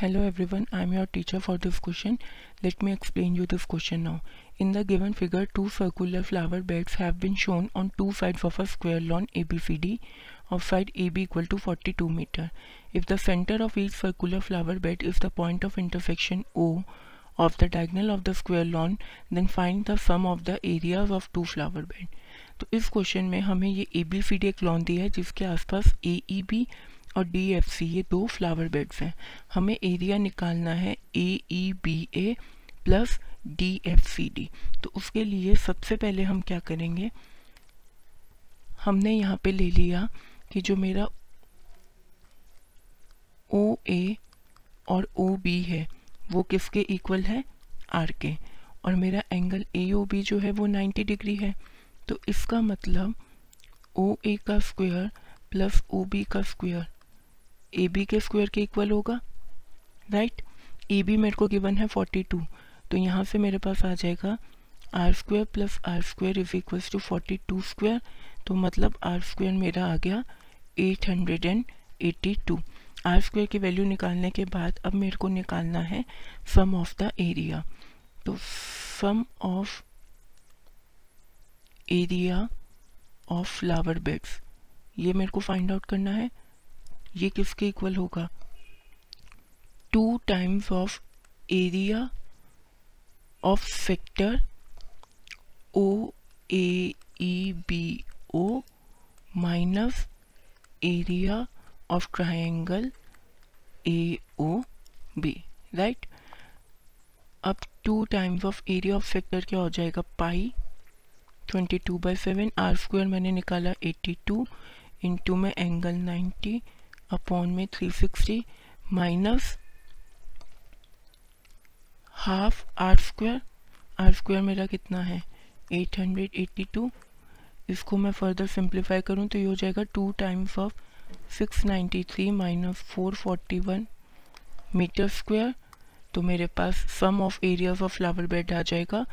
Hello everyone I am your teacher for this question let me explain you this question now in the given figure two circular flower beds have been shown on two sides of a square lawn A B C D of side A B equal to forty two metre if the centre of each circular flower bed is the point of intersection O of the diagonal of the square lawn then find the sum of the areas of two flower bed तो इस question में हमें ये A B C D एक lawn दिया है, जिसके आसपास ए ई बी और डी एफ़ सी ये दो फ्लावर बेड्स हैं। हमें एरिया निकालना है A E B A plus D F C D तो उसके लिए सबसे पहले हम क्या करेंगे? हमने यहाँ पे ले लिया कि जो मेरा ओ ए और ओ बी है, वो किसके इक्वल है? आर के। और मेरा एंगल ए ओ बी जो है, वो 90 डिग्री है। तो इसका मतलब ओ ए का स्क्वायर प्लस ओ बी का स्क्वायर ए बी के स्क्वायर के इक्वल होगा राइट ए बी मेरे को गिवन है फोर्टी टू तो यहाँ से मेरे पास आ जाएगा R square plus R square is equal to forty two square तो मतलब आर स्क्वायर मेरा आ गया eight hundred and eighty two R square की वैल्यू निकालने के बाद अब मेरे को निकालना है सम ऑफ़ द एरिया तो sum of area of flower beds ये मेरे को फाइंड आउट करना है। ये किसके इक्वल होगा? Two times of area of sector O A E B O minus area of triangle A O B right अब two times of area of sector क्या हो जाएगा? Pi twenty two by seven R square मैंने निकाला eighty two into में angle ninety upon में three sixty minus half R square R square मेरा कितना है? एट हंड्रेड एट्टी टू इसको मैं फर्दर सिंप्लीफाई करूँ तो ये हो जाएगा two times of six ninety three minus four forty one meter square तो मेरे पास sum of areas of flower bed आ जाएगा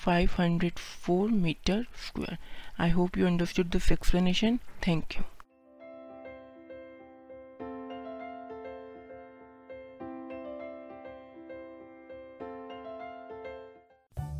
504 meter square I hope you understood this explanation thank you.